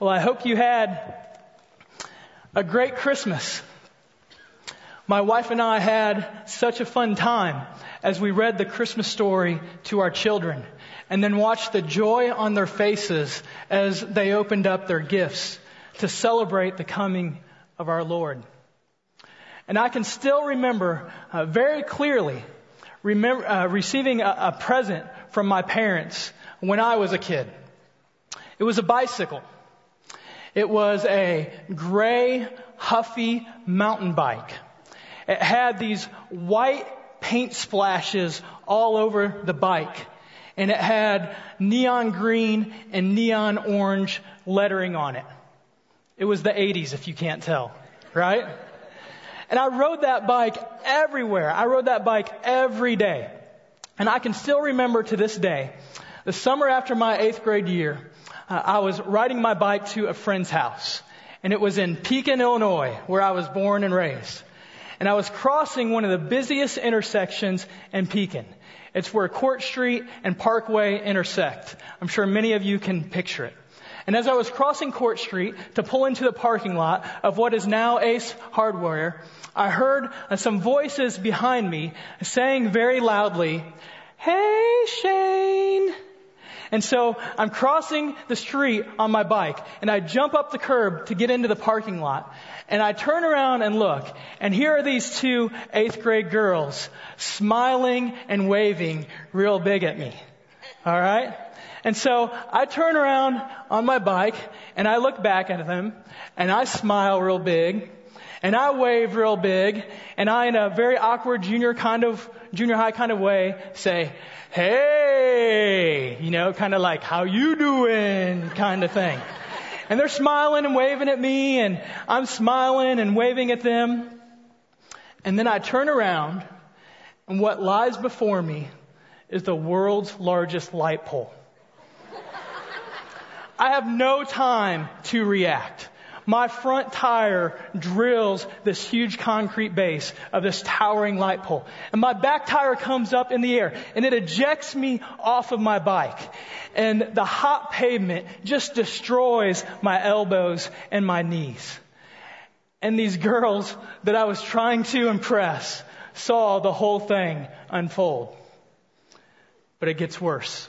Well, I hope you had a great Christmas. My wife and I had such a fun time as we read the Christmas story to our children and then watched the joy on their faces as they opened up their gifts to celebrate the coming of our Lord. And I can still remember uh, very clearly remember, uh, receiving a, a present from my parents when I was a kid. It was a bicycle. It was a gray, huffy mountain bike. It had these white paint splashes all over the bike. And it had neon green and neon orange lettering on it. It was the 80s, if you can't tell, right? And I rode that bike everywhere. I rode that bike every day. And I can still remember to this day, the summer after my eighth grade year, uh, I was riding my bike to a friend's house. And it was in Pekin, Illinois, where I was born and raised. And I was crossing one of the busiest intersections in Pekin. It's where Court Street and Parkway intersect. I'm sure many of you can picture it. And as I was crossing Court Street to pull into the parking lot of what is now Ace Hardware, I heard uh, some voices behind me saying very loudly, Hey Shane! And so I'm crossing the street on my bike and I jump up the curb to get into the parking lot and I turn around and look and here are these two eighth grade girls smiling and waving real big at me. Alright? And so I turn around on my bike and I look back at them and I smile real big and I wave real big and I in a very awkward junior kind of, junior high kind of way say, hey, you know, kind of like, how you doing kind of thing. And they're smiling and waving at me and I'm smiling and waving at them. And then I turn around and what lies before me is the world's largest light pole. I have no time to react my front tire drills this huge concrete base of this towering light pole. And my back tire comes up in the air and it ejects me off of my bike. And the hot pavement just destroys my elbows and my knees. And these girls that I was trying to impress saw the whole thing unfold. But it gets worse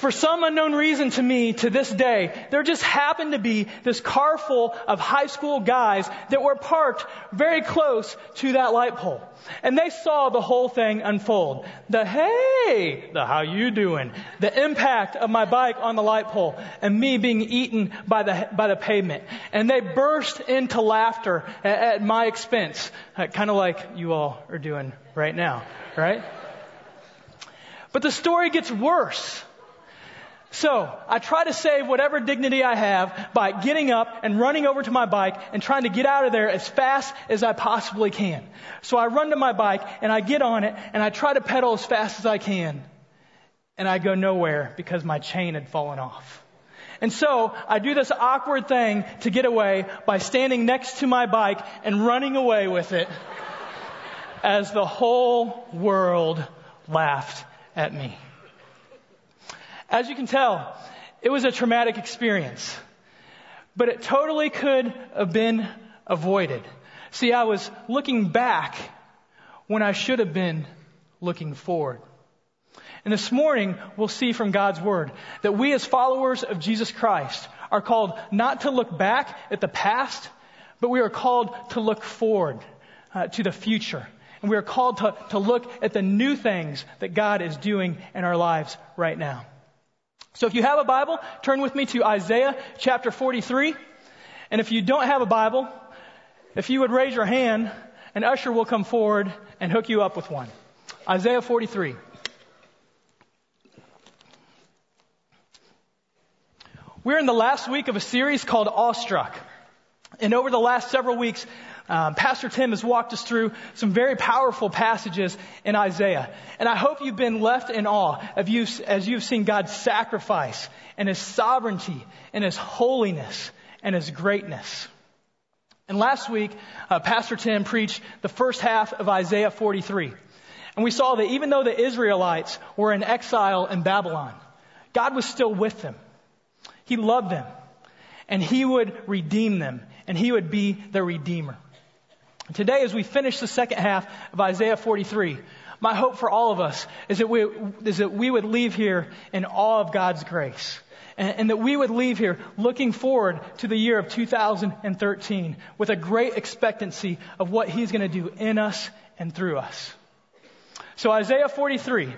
for some unknown reason to me to this day, there just happened to be this car full of high school guys that were parked very close to that light pole. And they saw the whole thing unfold. The hey, the how you doing, the impact of my bike on the light pole and me being eaten by the, by the pavement. And they burst into laughter at, at my expense, uh, kind of like you all are doing right now, right? But the story gets worse. So, I try to save whatever dignity I have by getting up and running over to my bike and trying to get out of there as fast as I possibly can. So I run to my bike and I get on it and I try to pedal as fast as I can. And I go nowhere because my chain had fallen off. And so I do this awkward thing to get away by standing next to my bike and running away with it as the whole world laughed at me. As you can tell, it was a traumatic experience. But it totally could have been avoided. See, I was looking back when I should have been looking forward. And this morning, we'll see from God's Word that we as followers of Jesus Christ are called not to look back at the past, but we are called to look forward uh, to the future. And we are called to, to look at the new things that God is doing in our lives right now. So if you have a Bible, turn with me to Isaiah chapter 43. And if you don't have a Bible, if you would raise your hand, an usher will come forward and hook you up with one. Isaiah 43. We're in the last week of a series called Awestruck. And over the last several weeks, um, Pastor Tim has walked us through some very powerful passages in Isaiah. And I hope you've been left in awe of you, as you've seen God's sacrifice and His sovereignty and His holiness and His greatness. And last week, uh, Pastor Tim preached the first half of Isaiah 43. And we saw that even though the Israelites were in exile in Babylon, God was still with them. He loved them. and he would redeem them, and he would be the redeemer. Today, as we finish the second half of Isaiah 43, my hope for all of us is that we, is that we would leave here in awe of God's grace. And, and that we would leave here looking forward to the year of 2013 with a great expectancy of what He's going to do in us and through us. So Isaiah 43,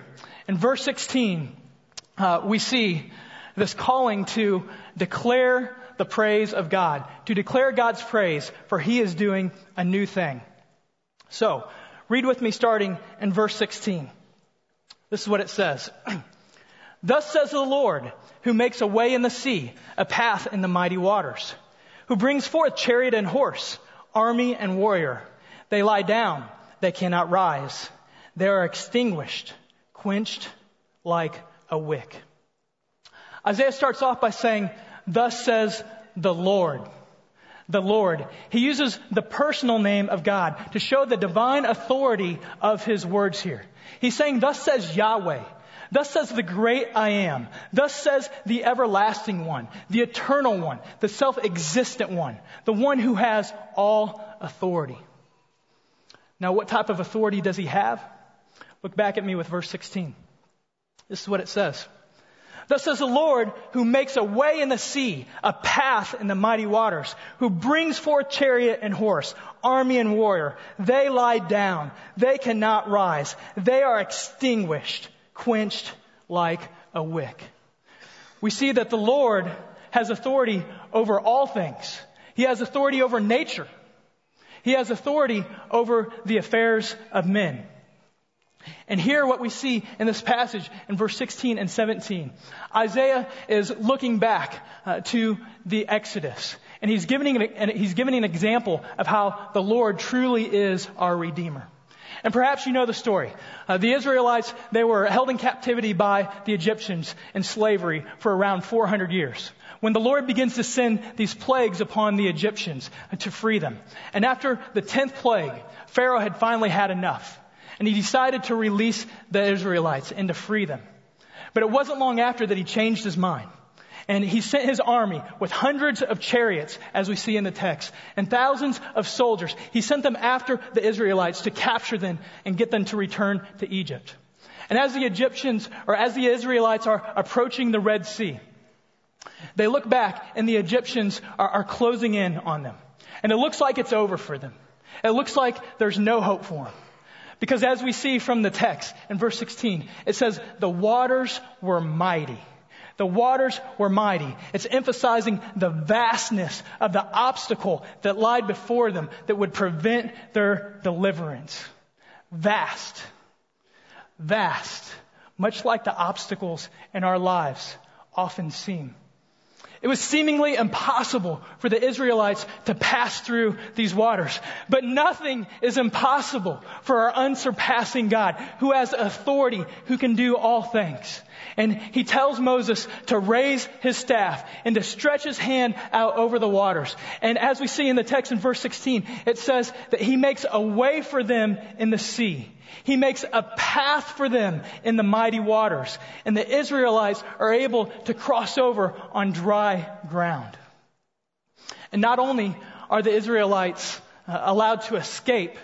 in verse 16, uh, we see this calling to declare the praise of God, to declare God's praise, for He is doing a new thing. So, read with me starting in verse 16. This is what it says. Thus says the Lord, who makes a way in the sea, a path in the mighty waters, who brings forth chariot and horse, army and warrior. They lie down, they cannot rise. They are extinguished, quenched like a wick. Isaiah starts off by saying, Thus says the Lord. The Lord. He uses the personal name of God to show the divine authority of his words here. He's saying, Thus says Yahweh. Thus says the great I am. Thus says the everlasting one, the eternal one, the self-existent one, the one who has all authority. Now, what type of authority does he have? Look back at me with verse 16. This is what it says. Thus says the Lord who makes a way in the sea, a path in the mighty waters, who brings forth chariot and horse, army and warrior. They lie down. They cannot rise. They are extinguished, quenched like a wick. We see that the Lord has authority over all things. He has authority over nature. He has authority over the affairs of men. And here what we see in this passage in verse 16 and 17. Isaiah is looking back uh, to the Exodus. And he's giving, an, he's giving an example of how the Lord truly is our Redeemer. And perhaps you know the story. Uh, the Israelites, they were held in captivity by the Egyptians in slavery for around 400 years. When the Lord begins to send these plagues upon the Egyptians to free them. And after the 10th plague, Pharaoh had finally had enough. And he decided to release the Israelites and to free them. But it wasn't long after that he changed his mind. And he sent his army with hundreds of chariots, as we see in the text, and thousands of soldiers. He sent them after the Israelites to capture them and get them to return to Egypt. And as the Egyptians, or as the Israelites are approaching the Red Sea, they look back and the Egyptians are, are closing in on them. And it looks like it's over for them. It looks like there's no hope for them. Because as we see from the text in verse 16, it says, the waters were mighty. The waters were mighty. It's emphasizing the vastness of the obstacle that lied before them that would prevent their deliverance. Vast. Vast. Much like the obstacles in our lives often seem. It was seemingly impossible for the Israelites to pass through these waters. But nothing is impossible for our unsurpassing God who has authority, who can do all things. And he tells Moses to raise his staff and to stretch his hand out over the waters. And as we see in the text in verse 16, it says that he makes a way for them in the sea. He makes a path for them in the mighty waters. And the Israelites are able to cross over on dry ground. And not only are the Israelites uh, allowed to escape,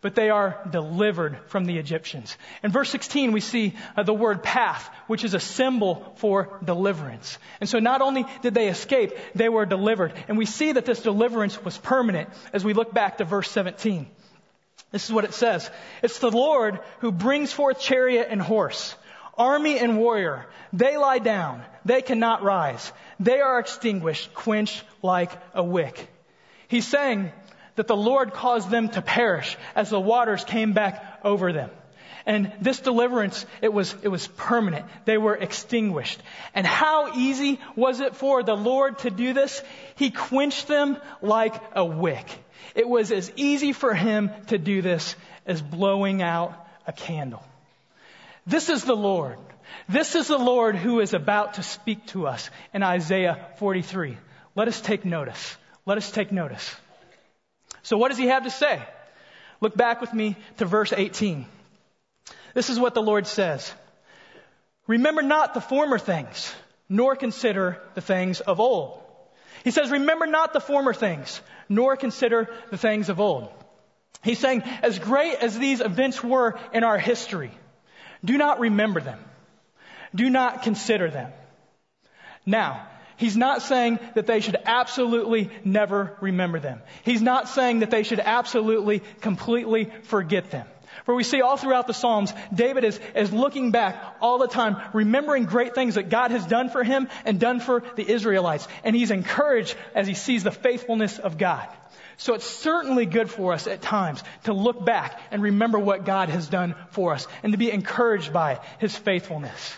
but they are delivered from the Egyptians. In verse 16, we see uh, the word path, which is a symbol for deliverance. And so not only did they escape, they were delivered. And we see that this deliverance was permanent as we look back to verse 17. This is what it says. It's the Lord who brings forth chariot and horse, army and warrior. They lie down. They cannot rise. They are extinguished, quenched like a wick. He's saying that the Lord caused them to perish as the waters came back over them. And this deliverance, it was, it was permanent. They were extinguished. And how easy was it for the Lord to do this? He quenched them like a wick. It was as easy for him to do this as blowing out a candle. This is the Lord. This is the Lord who is about to speak to us in Isaiah 43. Let us take notice. Let us take notice. So what does he have to say? Look back with me to verse 18. This is what the Lord says. Remember not the former things, nor consider the things of old. He says, remember not the former things, nor consider the things of old. He's saying, as great as these events were in our history, do not remember them. Do not consider them. Now, he's not saying that they should absolutely never remember them. He's not saying that they should absolutely, completely forget them. For we see all throughout the Psalms, David is, is looking back all the time, remembering great things that God has done for him and done for the Israelites. And he's encouraged as he sees the faithfulness of God. So it's certainly good for us at times to look back and remember what God has done for us and to be encouraged by his faithfulness.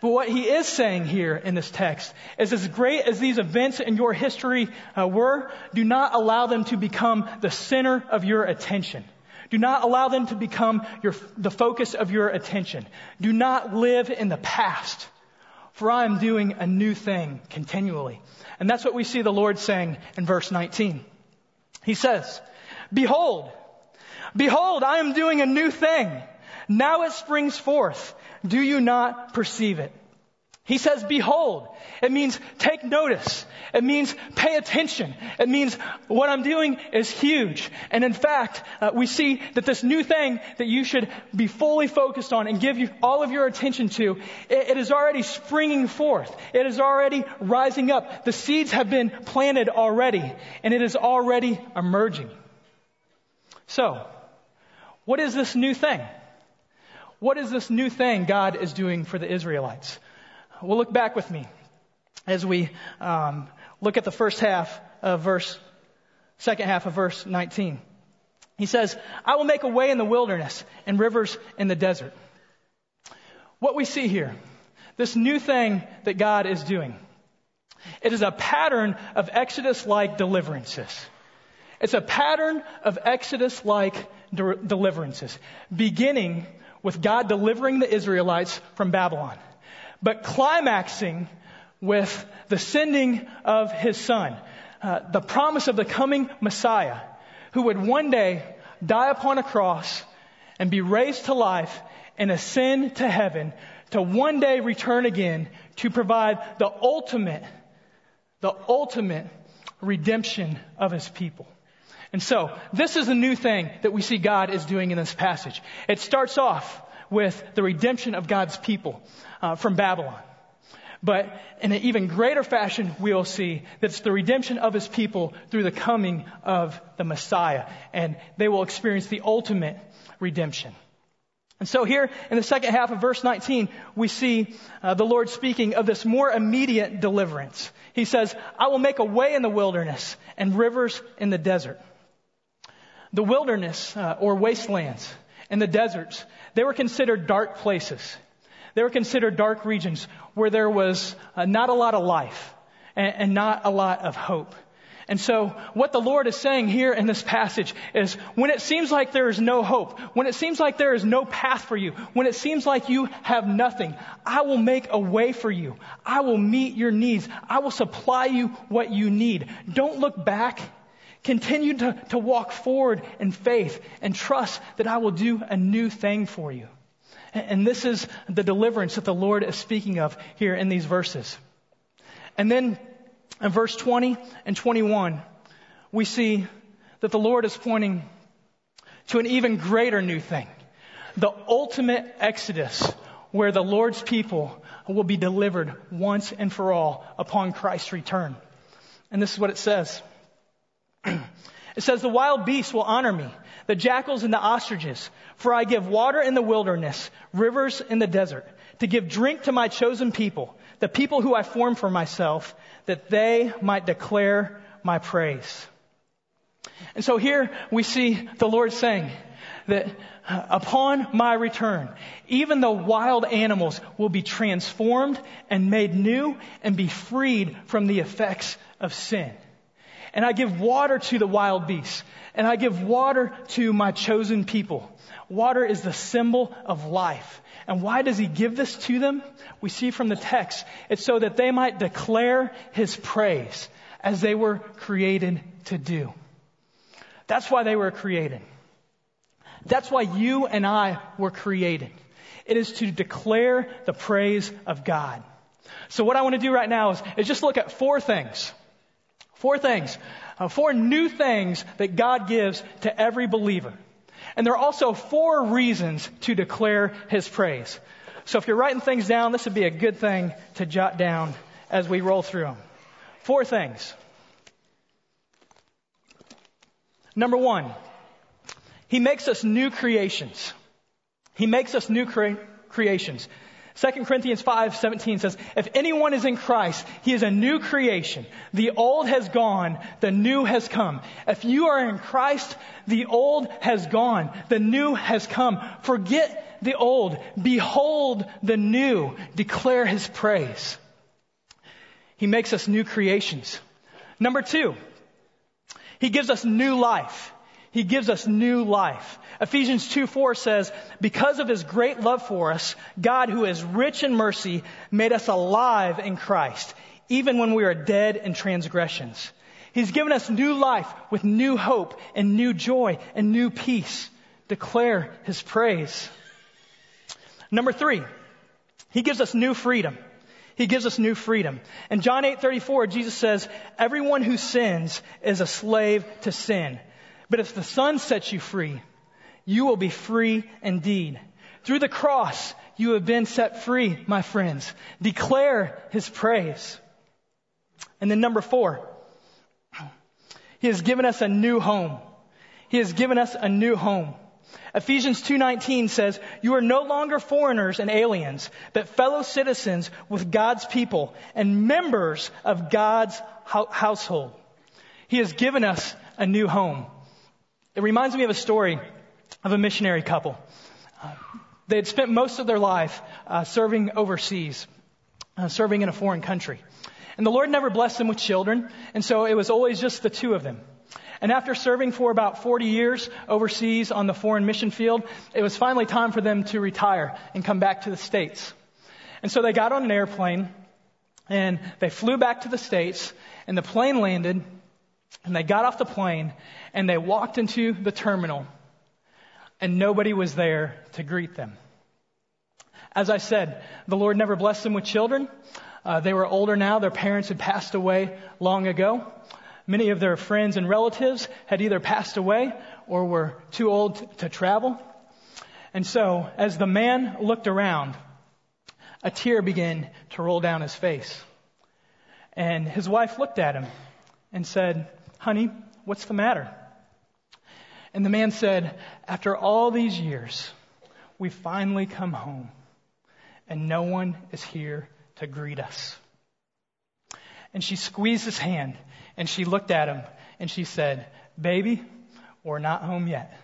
But what he is saying here in this text is as great as these events in your history uh, were, do not allow them to become the center of your attention. Do not allow them to become your, the focus of your attention. Do not live in the past, for I am doing a new thing continually. And that's what we see the Lord saying in verse 19. He says, Behold, behold, I am doing a new thing. Now it springs forth. Do you not perceive it? He says, behold. It means take notice. It means pay attention. It means what I'm doing is huge. And in fact, uh, we see that this new thing that you should be fully focused on and give you all of your attention to, it, it is already springing forth. It is already rising up. The seeds have been planted already and it is already emerging. So, what is this new thing? What is this new thing God is doing for the Israelites? Well, look back with me as we um, look at the first half of verse, second half of verse 19. He says, I will make a way in the wilderness and rivers in the desert. What we see here, this new thing that God is doing, it is a pattern of Exodus like deliverances. It's a pattern of Exodus like de- deliverances, beginning with God delivering the Israelites from Babylon, but climaxing with the sending of his son, uh, the promise of the coming Messiah, who would one day die upon a cross and be raised to life and ascend to heaven to one day return again to provide the ultimate, the ultimate redemption of his people. And so, this is a new thing that we see God is doing in this passage. It starts off with the redemption of God's people uh, from Babylon. But in an even greater fashion, we'll see that it's the redemption of his people through the coming of the Messiah. And they will experience the ultimate redemption. And so here in the second half of verse 19, we see uh, the Lord speaking of this more immediate deliverance. He says, I will make a way in the wilderness and rivers in the desert. The wilderness uh, or wastelands and the deserts, they were considered dark places. They were considered dark regions where there was uh, not a lot of life and, and not a lot of hope. And so what the Lord is saying here in this passage is when it seems like there is no hope, when it seems like there is no path for you, when it seems like you have nothing, I will make a way for you. I will meet your needs. I will supply you what you need. Don't look back Continue to, to walk forward in faith and trust that I will do a new thing for you. And, and this is the deliverance that the Lord is speaking of here in these verses. And then in verse 20 and 21, we see that the Lord is pointing to an even greater new thing. The ultimate exodus where the Lord's people will be delivered once and for all upon Christ's return. And this is what it says. It says, The wild beasts will honor me, the jackals and the ostriches, for I give water in the wilderness, rivers in the desert, to give drink to my chosen people, the people who I formed for myself, that they might declare my praise. And so here we see the Lord saying that uh, upon my return, even the wild animals will be transformed and made new and be freed from the effects of sin. And I give water to the wild beasts. And I give water to my chosen people. Water is the symbol of life. And why does he give this to them? We see from the text. It's so that they might declare his praise as they were created to do. That's why they were created. That's why you and I were created. It is to declare the praise of God. So what I want to do right now is, is just look at four things Four things. Uh, four new things that God gives to every believer. And there are also four reasons to declare His praise. So if you're writing things down, this would be a good thing to jot down as we roll through them. Four things. Number one, He makes us new creations. He makes us new cre- creations. 2 Corinthians 5:17 says, "If anyone is in Christ, he is a new creation. The old has gone, the new has come. If you are in Christ, the old has gone, the new has come. Forget the old, behold the new. Declare his praise." He makes us new creations. Number 2, he gives us new life. He gives us new life. Ephesians 2 4 says, Because of his great love for us, God, who is rich in mercy, made us alive in Christ, even when we are dead in transgressions. He's given us new life with new hope and new joy and new peace. Declare his praise. Number three, he gives us new freedom. He gives us new freedom. In John 8:34, Jesus says, "Everyone who sins is a slave to sin. But if the Son sets you free, you will be free indeed. Through the cross, you have been set free, my friends. Declare his praise. And then number four, he has given us a new home. He has given us a new home. Ephesians 2:19 says, "You are no longer foreigners and aliens, but fellow citizens with God's people and members of God's household." He has given us a new home. It reminds me of a story of a missionary couple. Uh, they had spent most of their life uh, serving overseas, uh, serving in a foreign country. And the Lord never blessed them with children, and so it was always just the two of them. And after serving for about 40 years overseas on the foreign mission field, it was finally time for them to retire and come back to the States. And so they got on an airplane and they flew back to the States and the plane landed and they got off the plane and they walked into the terminal and nobody was there to greet them. As I said, the Lord never blessed them with children. Uh, they were older now. Their parents had passed away long ago. Many of their friends and relatives had either passed away or were too old to travel. And so, as the man looked around, a tear began to roll down his face. And his wife looked at him and said, Honey, what's the matter? And the man said, After all these years, we finally come home, and no one is here to greet us. And she squeezed his hand, and she looked at him, and she said, Baby, we're not home yet.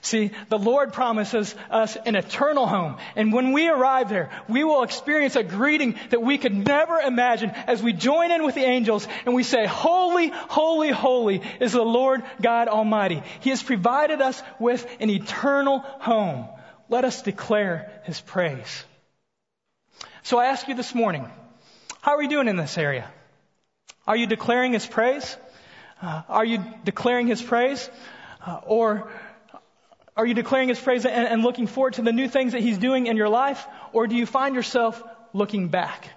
See, the Lord promises us an eternal home. And when we arrive there, we will experience a greeting that we could never imagine as we join in with the angels and we say, Holy, holy, holy is the Lord God Almighty. He has provided us with an eternal home. Let us declare His praise. So I ask you this morning, how are you doing in this area? Are you declaring His praise? Uh, are you declaring His praise? Uh, or are you declaring His praise and, and looking forward to the new things that He's doing in your life? Or do you find yourself looking back?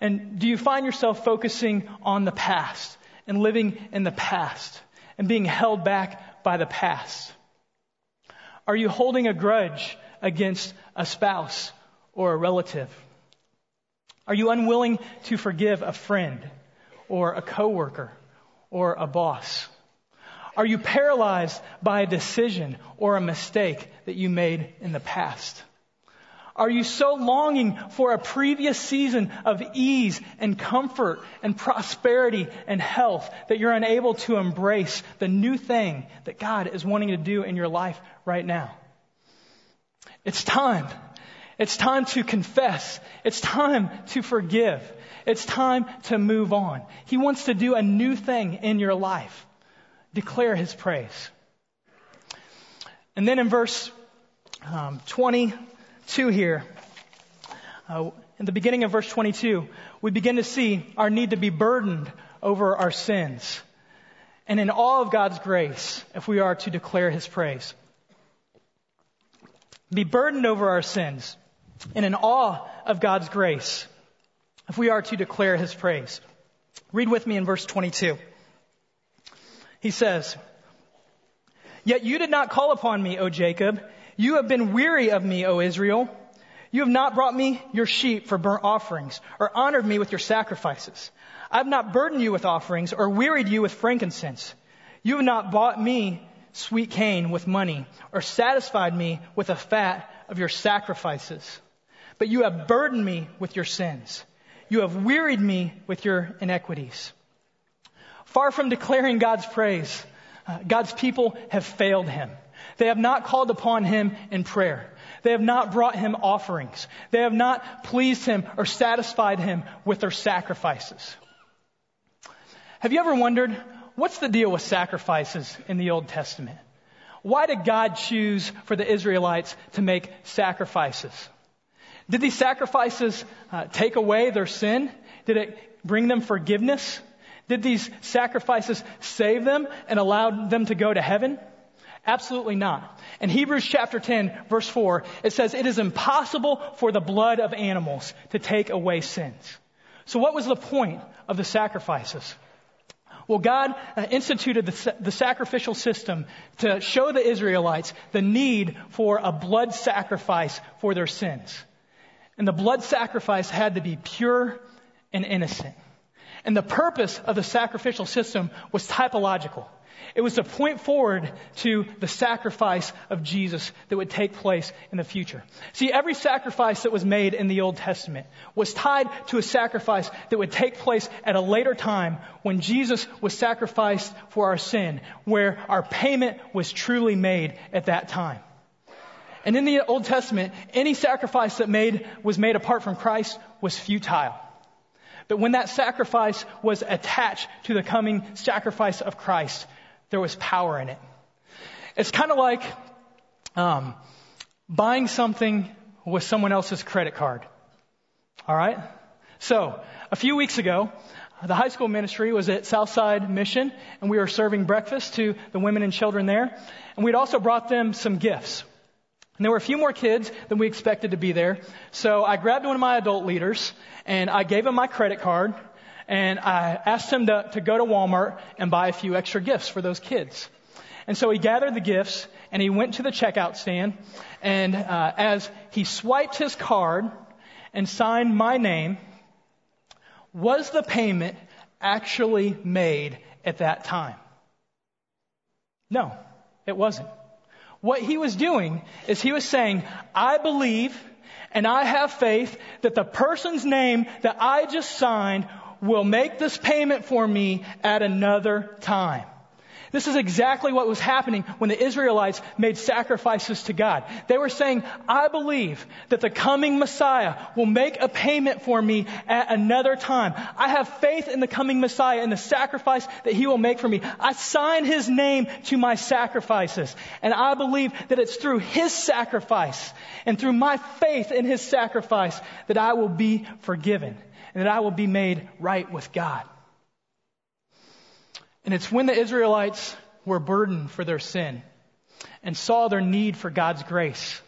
And do you find yourself focusing on the past and living in the past and being held back by the past? Are you holding a grudge against a spouse or a relative? Are you unwilling to forgive a friend or a coworker or a boss? Are you paralyzed by a decision or a mistake that you made in the past? Are you so longing for a previous season of ease and comfort and prosperity and health that you're unable to embrace the new thing that God is wanting to do in your life right now? It's time. It's time to confess. It's time to forgive. It's time to move on. He wants to do a new thing in your life declare his praise. And then in verse um, 22 here, uh, in the beginning of verse 22, we begin to see our need to be burdened over our sins. And in awe of God's grace, if we are to declare his praise. Be burdened over our sins. And in awe of God's grace, if we are to declare his praise. Read with me in verse 22. He says, Yet you did not call upon me, O Jacob. You have been weary of me, O Israel. You have not brought me your sheep for burnt offerings, or honored me with your sacrifices. I have not burdened you with offerings, or wearied you with frankincense. You have not bought me sweet cane with money, or satisfied me with the fat of your sacrifices. But you have burdened me with your sins. You have wearied me with your iniquities. Far from declaring God's praise, uh, God's people have failed him. They have not called upon him in prayer. They have not brought him offerings. They have not pleased him or satisfied him with their sacrifices. Have you ever wondered what's the deal with sacrifices in the Old Testament? Why did God choose for the Israelites to make sacrifices? Did these sacrifices uh, take away their sin? Did it bring them forgiveness? Did these sacrifices save them and allow them to go to heaven? Absolutely not. In Hebrews chapter 10 verse 4, it says, it is impossible for the blood of animals to take away sins. So what was the point of the sacrifices? Well, God uh, instituted the, the, sacrificial system to show the Israelites the need for a blood sacrifice for their sins. And the blood sacrifice had to be pure and innocent. And the purpose of the sacrificial system was typological. It was to point forward to the sacrifice of Jesus that would take place in the future. See, every sacrifice that was made in the Old Testament was tied to a sacrifice that would take place at a later time when Jesus was sacrificed for our sin, where our payment was truly made at that time. And in the Old Testament, any sacrifice that made, was made apart from Christ was futile. But when that sacrifice was attached to the coming sacrifice of Christ, there was power in it. It's kind of like um, buying something with someone else's credit card. All right? So, a few weeks ago, the high school ministry was at Southside Mission, and we were serving breakfast to the women and children there. And we'd also brought them some gifts. And there were a few more kids than we expected to be there. So I grabbed one of my adult leaders, and I gave him my credit card, and I asked him to, to go to Walmart and buy a few extra gifts for those kids. And so he gathered the gifts and he went to the checkout stand. And uh, as he swiped his card and signed my name, was the payment actually made at that time? No, it wasn't. What he was doing is he was saying, I believe and I have faith that the person's name that I just signed will make this payment for me at another time. This is exactly what was happening when the Israelites made sacrifices to God. They were saying, I believe that the coming Messiah will make a payment for me at another time. I have faith in the coming Messiah and the sacrifice that he will make for me. I sign his name to my sacrifices. And I believe that it's through his sacrifice and through my faith in his sacrifice that I will be forgiven and that I will be made right with God. And it's when the Israelites were burdened for their sin and saw their need for God's grace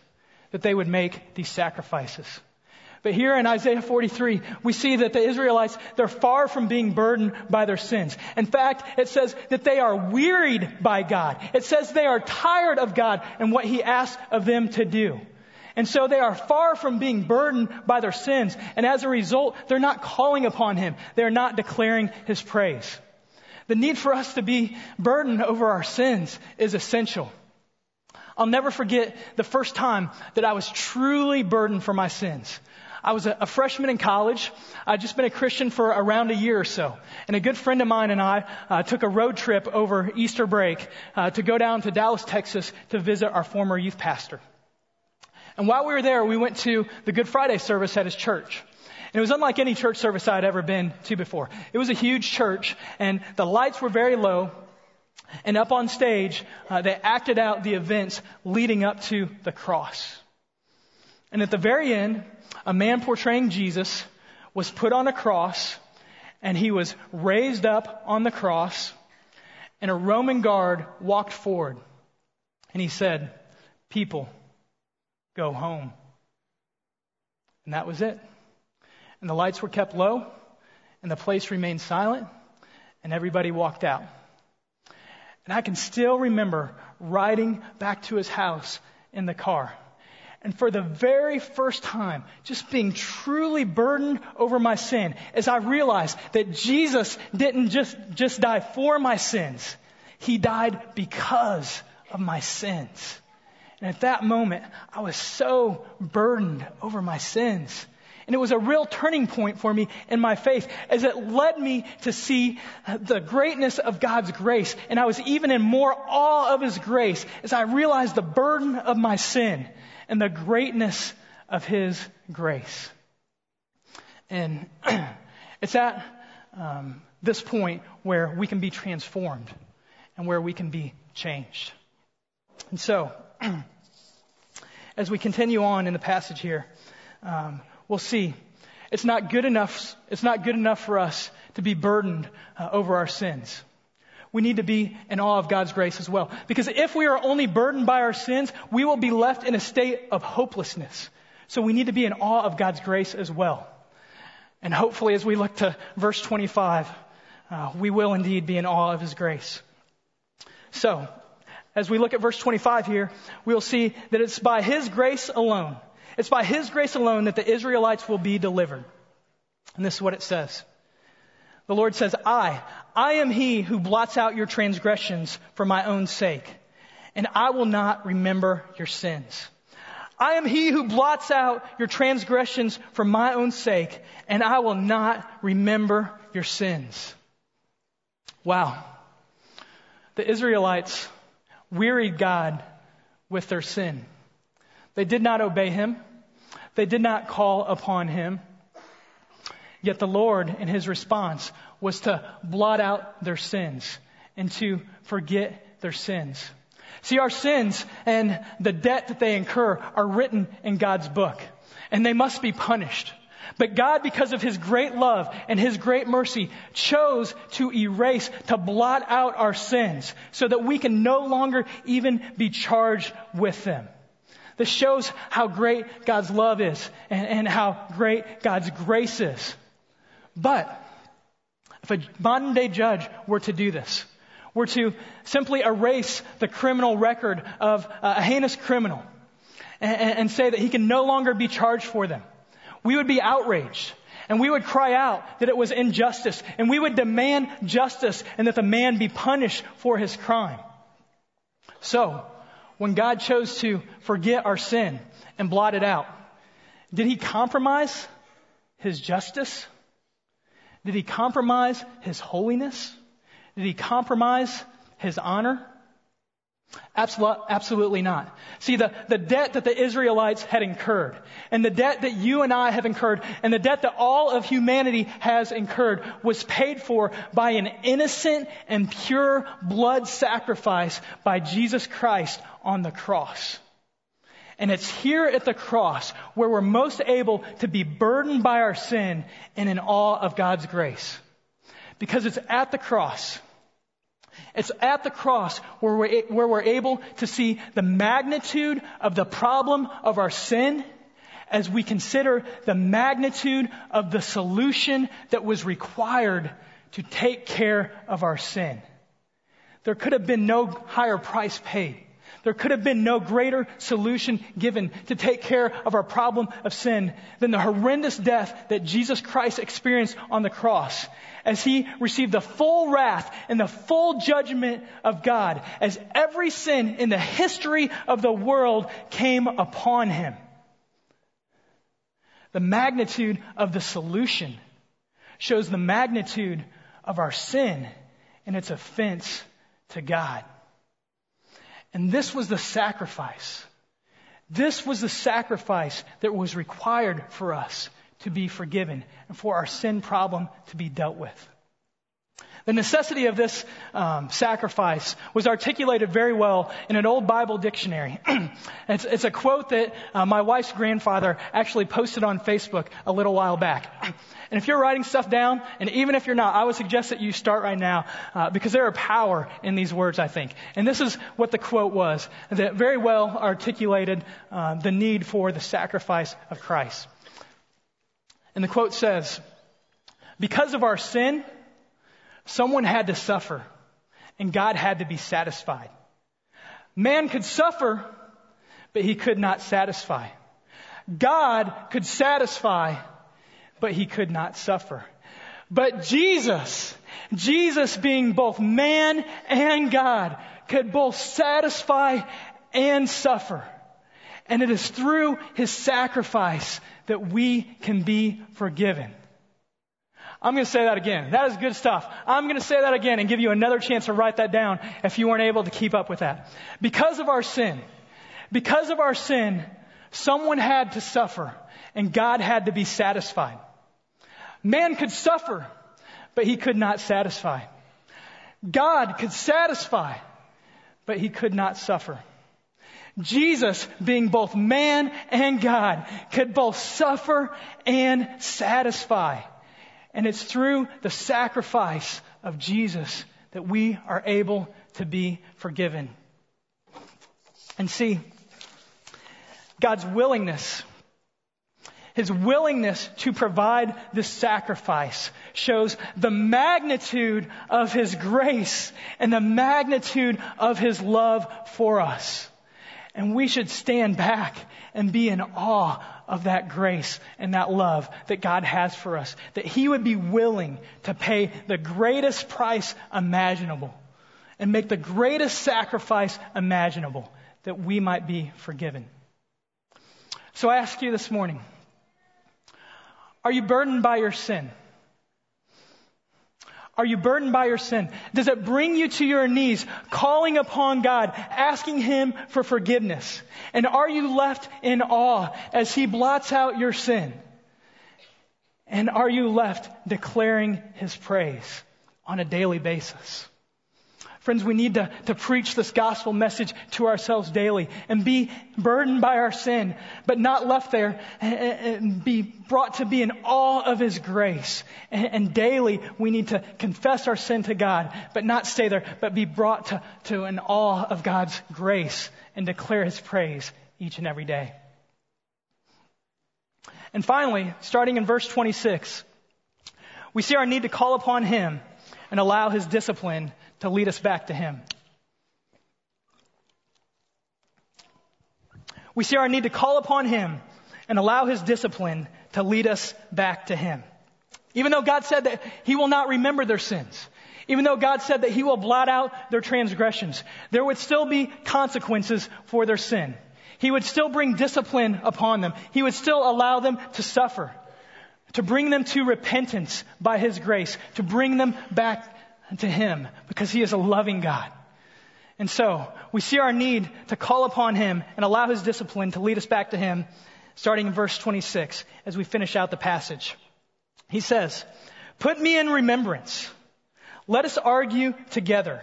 that they would make these sacrifices. But here in Isaiah 43, we see that the Israelites, they're far from being burdened by their sins. In fact, it says that they are wearied by God. It says they are tired of God and what He asks of them to do. And so they are far from being burdened by their sins. And as a result, they're not calling upon Him. They're not declaring His praise. The need for us to be burdened over our sins is essential. I'll never forget the first time that I was truly burdened for my sins. I was a, a, freshman in college. I'd just been a Christian for around a year or so. And a good friend of mine and I uh, took a road trip over Easter break uh, to go down to Dallas, Texas to visit our former youth pastor. And while we were there, we went to the Good Friday service at his church. And it was unlike any church service I had ever been to before. It was a huge church, and the lights were very low. And up on stage, uh, they acted out the events leading up to the cross. And at the very end, a man portraying Jesus was put on a cross, and he was raised up on the cross, and a Roman guard walked forward. And he said, People, go home. And that was it. And the lights were kept low, and the place remained silent, and everybody walked out. And I can still remember riding back to his house in the car. And for the very first time, just being truly burdened over my sin, as I realized that Jesus didn't just, just die for my sins, He died because of my sins. And at that moment, I was so burdened over my sins. And it was a real turning point for me in my faith as it led me to see the greatness of God's grace. And I was even in more awe of His grace as I realized the burden of my sin and the greatness of His grace. And it's at um, this point where we can be transformed and where we can be changed. And so, as we continue on in the passage here, um, we'll see it's not good enough. It's not good enough for us to be burdened uh, over our sins. We need to be in awe of God's grace as well. Because if we are only burdened by our sins, we will be left in a state of hopelessness. So we need to be in awe of God's grace as well. And hopefully, as we look to verse 25, uh, we will indeed be in awe of His grace. So, as we look at verse 25 here, we'll see that it's by His grace alone. It's by His grace alone that the Israelites will be delivered. And this is what it says. The Lord says, I, I am He who blots out your transgressions for my own sake, and I will not remember your sins. I am He who blots out your transgressions for my own sake, and I will not remember your sins. Wow. The Israelites wearied God with their sin. They did not obey him. They did not call upon him. Yet the Lord, in his response, was to blot out their sins and to forget their sins. See, our sins and the debt that they incur are written in God's book, and they must be punished. But God, because of His great love and His great mercy, chose to erase, to blot out our sins so that we can no longer even be charged with them. This shows how great God's love is and, and how great God's grace is. But if a modern day judge were to do this, were to simply erase the criminal record of uh, a heinous criminal and, and say that he can no longer be charged for them, we would be outraged. And we would cry out that it was injustice. And we would demand justice and that the man be punished for his crime. So, when God chose to forget our sin and blot it out, did he compromise his justice? Did he compromise his holiness? Did he compromise his honor? Absolutely not. See, the, the debt that the Israelites had incurred, and the debt that you and I have incurred, and the debt that all of humanity has incurred was paid for by an innocent and pure blood sacrifice by Jesus Christ on the cross. And it's here at the cross where we're most able to be burdened by our sin and in awe of God's grace. Because it's at the cross. It's at the cross where we're, where we're able to see the magnitude of the problem of our sin as we consider the magnitude of the solution that was required to take care of our sin. There could have been no higher price paid. There could have been no greater solution given to take care of our problem of sin than the horrendous death that Jesus Christ experienced on the cross as he received the full wrath and the full judgment of God as every sin in the history of the world came upon him. The magnitude of the solution shows the magnitude of our sin and its offense to God. And this was the sacrifice. This was the sacrifice that was required for us to be forgiven and for our sin problem to be dealt with. The necessity of this um, sacrifice was articulated very well in an old Bible dictionary. it's, it's, a quote that uh, my wife's grandfather actually posted on Facebook a little while back. And if you're writing stuff down, and even if you're not, I would suggest that you start right now uh, because there are power in these words, I think. And this is what the quote was that very well articulated uh, the need for the sacrifice of Christ. And the quote says, Because of our sin, someone had to suffer and God had to be satisfied. Man could suffer, but he could not satisfy. God could satisfy, but he could not suffer. But Jesus, Jesus being both man and God, could both satisfy and suffer. And it is through his sacrifice that we can be forgiven. I'm going to say that again. That is good stuff. I'm going to say that again and give you another chance to write that down if you weren't able to keep up with that. Because of our sin, because of our sin, someone had to suffer and God had to be satisfied. Man could suffer, but he could not satisfy. God could satisfy, but he could not suffer. Jesus, being both man and God, could both suffer and satisfy. And it's through the sacrifice of Jesus that we are able to be forgiven. And see, God's willingness, His willingness to provide this sacrifice shows the magnitude of His grace and the magnitude of His love for us. And we should stand back and be in awe of that grace and that love that God has for us. That He would be willing to pay the greatest price imaginable and make the greatest sacrifice imaginable that we might be forgiven. So I ask you this morning, are you burdened by your sin? Are you burdened by your sin? Does it bring you to your knees, calling upon God, asking Him for forgiveness? And are you left in awe as He blots out your sin? And are you left declaring His praise on a daily basis? Friends, we need to, to preach this gospel message to ourselves daily and be burdened by our sin, but not left there and, be brought to be in awe of His grace. And, and, daily we need to confess our sin to God, but not stay there, but be brought to, to an awe of God's grace and declare His praise each and every day. And finally, starting in verse 26, we see our need to call upon Him and allow His discipline to lead us back to Him. We see our need to call upon Him and allow His discipline to lead us back to Him. Even though God said that He will not remember their sins, even though God said that He will blot out their transgressions, there would still be consequences for their sin. He would still bring discipline upon them. He would still allow them to suffer, to bring them to repentance by His grace, to bring them back to Him because He is a loving God. And so we see our need to call upon Him and allow His discipline to lead us back to Him, starting in verse 26 as we finish out the passage. He says, Put me in remembrance. Let us argue together.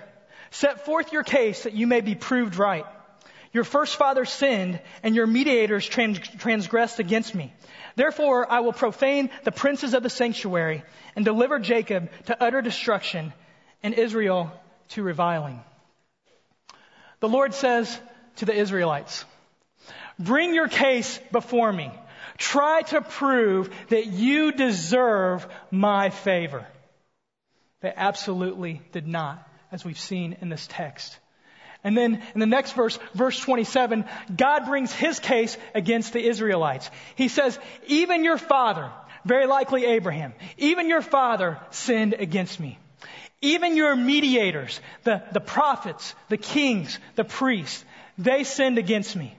Set forth your case that you may be proved right. Your first father sinned, and your mediators trans- transgressed against me. Therefore, I will profane the princes of the sanctuary and deliver Jacob to utter destruction and Israel to reviling. The Lord says to the Israelites, Bring your case before me. Try to prove that you deserve my favor. They absolutely did not, as we've seen in this text. And then in the next verse, verse 27, God brings his case against the Israelites. He says, even your father, very likely Abraham, even your father sinned against me. Even your mediators, the, the prophets, the kings, the priests, they sinned against me.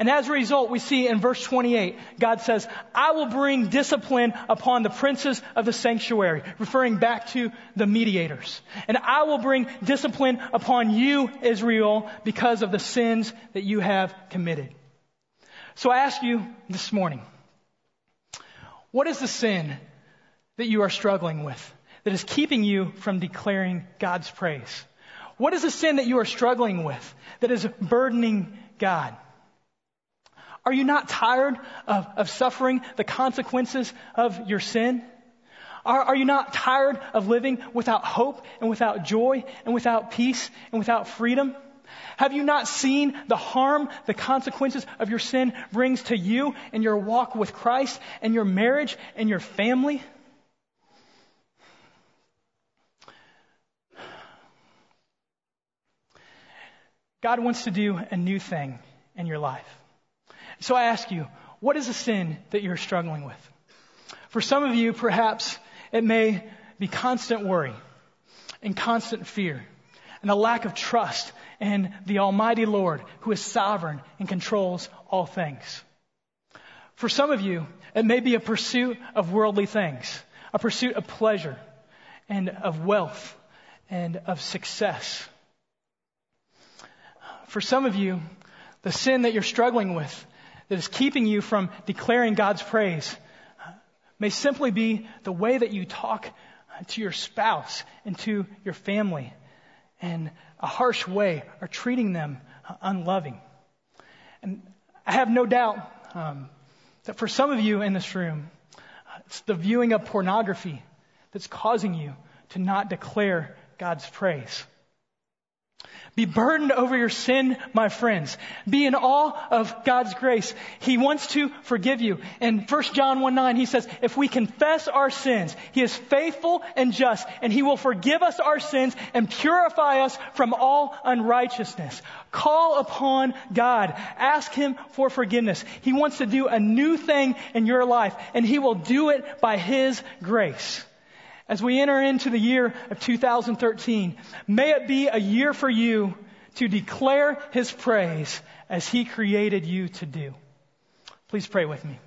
And as a result, we see in verse 28, God says, I will bring discipline upon the princes of the sanctuary, referring back to the mediators. And I will bring discipline upon you, Israel, because of the sins that you have committed. So I ask you this morning, what is the sin that you are struggling with? That is keeping you from declaring God's praise? What is the sin that you are struggling with that is burdening God? Are you not tired of, of suffering the consequences of your sin? Are, are you not tired of living without hope and without joy and without peace and without freedom? Have you not seen the harm the consequences of your sin brings to you and your walk with Christ and your marriage and your family? God wants to do a new thing in your life. So I ask you, what is a sin that you're struggling with? For some of you, perhaps it may be constant worry and constant fear and a lack of trust in the Almighty Lord who is sovereign and controls all things. For some of you, it may be a pursuit of worldly things, a pursuit of pleasure and of wealth and of success. For some of you, the sin that you're struggling with that is keeping you from declaring God's praise uh, may simply be the way that you talk to your spouse and to your family in a harsh way or treating them uh, unloving. And I have no doubt um, that for some of you in this room, uh, it's the viewing of pornography that's causing you to not declare God's praise. Be burdened over your sin, my friends. Be in awe of God's grace. He wants to forgive you. In 1 John 1 9, he says, if we confess our sins, he is faithful and just, and he will forgive us our sins and purify us from all unrighteousness. Call upon God. Ask him for forgiveness. He wants to do a new thing in your life, and he will do it by his grace. As we enter into the year of 2013, may it be a year for you to declare His praise as He created you to do. Please pray with me.